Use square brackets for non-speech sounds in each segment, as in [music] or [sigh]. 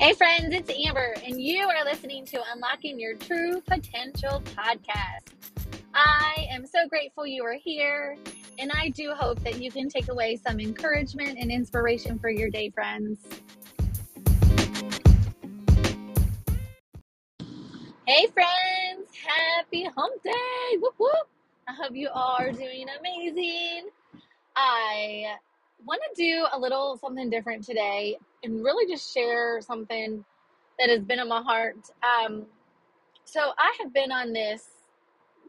Hey, friends, it's Amber, and you are listening to Unlocking Your True Potential podcast. I am so grateful you are here, and I do hope that you can take away some encouragement and inspiration for your day, friends. Hey, friends, happy hump day! Whoop whoop! I hope you are doing amazing. I want to do a little something different today and really just share something that has been on my heart. Um, so I have been on this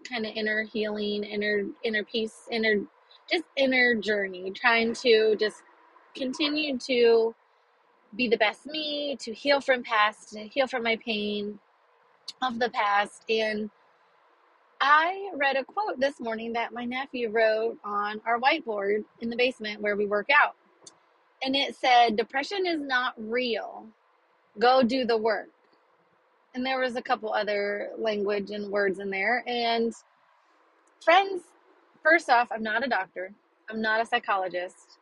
kind of inner healing, inner inner peace, inner just inner journey, trying to just continue to be the best me, to heal from past, to heal from my pain of the past. And I read a quote this morning that my nephew wrote on our whiteboard in the basement where we work out. And it said, Depression is not real. Go do the work. And there was a couple other language and words in there. And friends, first off, I'm not a doctor, I'm not a psychologist.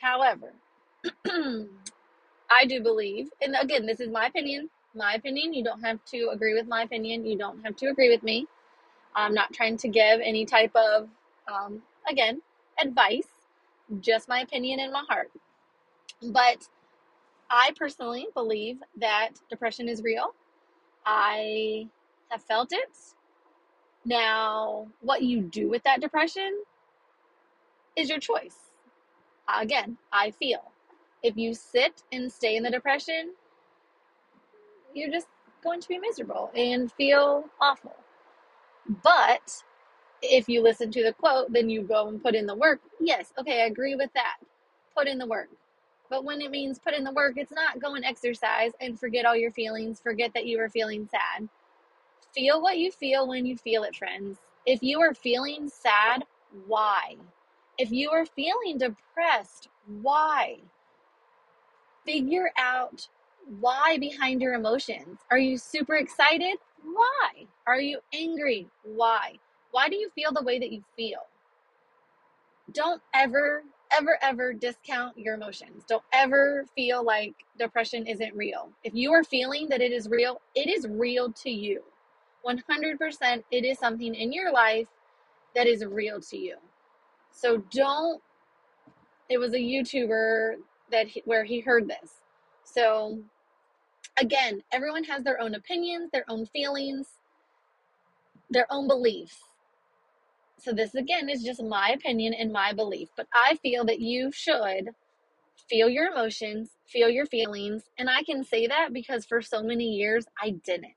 However, [clears throat] I do believe, and again, this is my opinion, my opinion. You don't have to agree with my opinion. You don't have to agree with me. I'm not trying to give any type of, um, again, advice, just my opinion in my heart. But I personally believe that depression is real. I have felt it. Now, what you do with that depression is your choice. Again, I feel. If you sit and stay in the depression, you're just going to be miserable and feel awful. But if you listen to the quote, then you go and put in the work. Yes, okay, I agree with that. Put in the work. But when it means put in the work, it's not go and exercise and forget all your feelings, forget that you are feeling sad. Feel what you feel when you feel it, friends. If you are feeling sad, why? If you are feeling depressed, why? Figure out why behind your emotions. Are you super excited? Why? Are you angry? Why? Why do you feel the way that you feel? Don't ever, ever, ever discount your emotions. Don't ever feel like depression isn't real. If you are feeling that it is real, it is real to you. 100% it is something in your life that is real to you. So don't it was a YouTuber that he, where he heard this. So again, everyone has their own opinions, their own feelings, their own beliefs. So, this again is just my opinion and my belief, but I feel that you should feel your emotions, feel your feelings. And I can say that because for so many years, I didn't.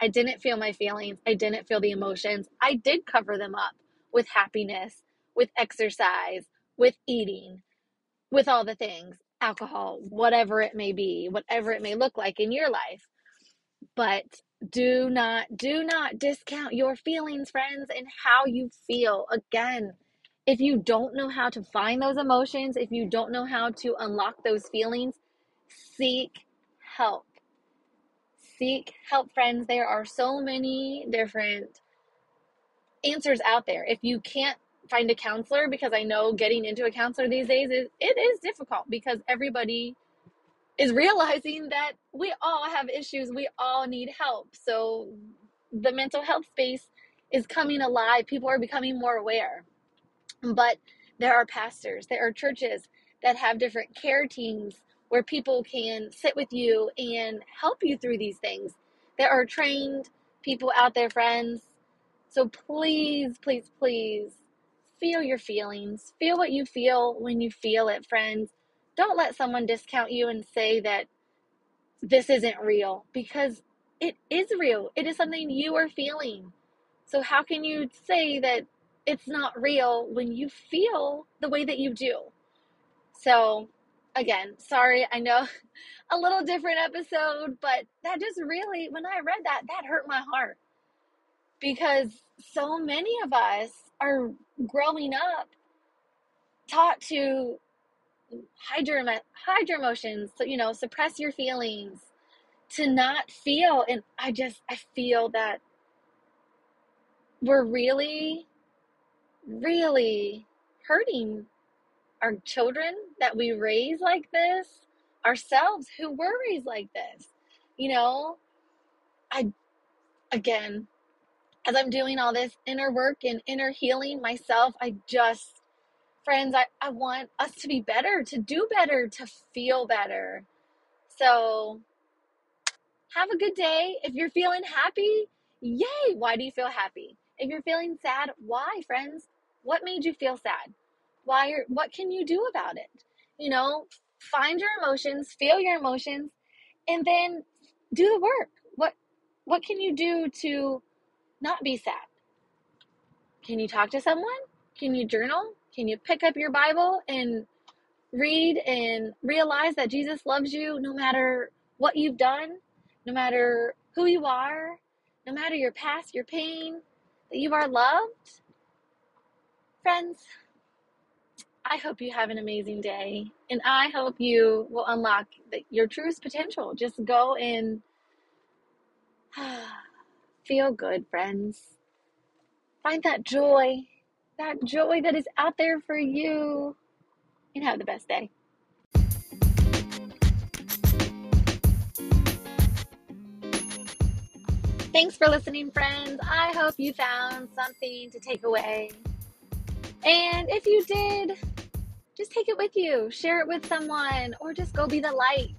I didn't feel my feelings, I didn't feel the emotions. I did cover them up with happiness, with exercise, with eating, with all the things alcohol, whatever it may be, whatever it may look like in your life. But do not, do not discount your feelings, friends, and how you feel. Again, if you don't know how to find those emotions, if you don't know how to unlock those feelings, seek help. Seek help, friends. There are so many different answers out there. If you can't find a counselor because I know getting into a counselor these days is it is difficult because everybody is realizing that we all have issues, we all need help. So the mental health space is coming alive. People are becoming more aware. But there are pastors, there are churches that have different care teams where people can sit with you and help you through these things. There are trained people out there, friends. So please, please, please feel your feelings. Feel what you feel when you feel it, friends. Don't let someone discount you and say that this isn't real because it is real. It is something you are feeling. So, how can you say that it's not real when you feel the way that you do? So, again, sorry, I know [laughs] a little different episode, but that just really, when I read that, that hurt my heart because so many of us are growing up taught to hide your hide your emotions so you know suppress your feelings to not feel and i just i feel that we're really really hurting our children that we raise like this ourselves who worries like this. You know, I, again, as I'm doing all this inner work and inner healing myself, I just, friends, I, I want us to be better, to do better, to feel better. So have a good day. If you're feeling happy, yay. Why do you feel happy? If you're feeling sad, why, friends? What made you feel sad? Why are, what can you do about it? You know, find your emotions, feel your emotions, and then do the work. What what can you do to not be sad? Can you talk to someone? Can you journal? Can you pick up your Bible and read and realize that Jesus loves you no matter what you've done, no matter who you are, no matter your past, your pain, that you are loved? Friends, I hope you have an amazing day and I hope you will unlock the, your truest potential. Just go and [sighs] feel good, friends. Find that joy, that joy that is out there for you, and have the best day. Thanks for listening, friends. I hope you found something to take away. And if you did, just take it with you, share it with someone, or just go be the light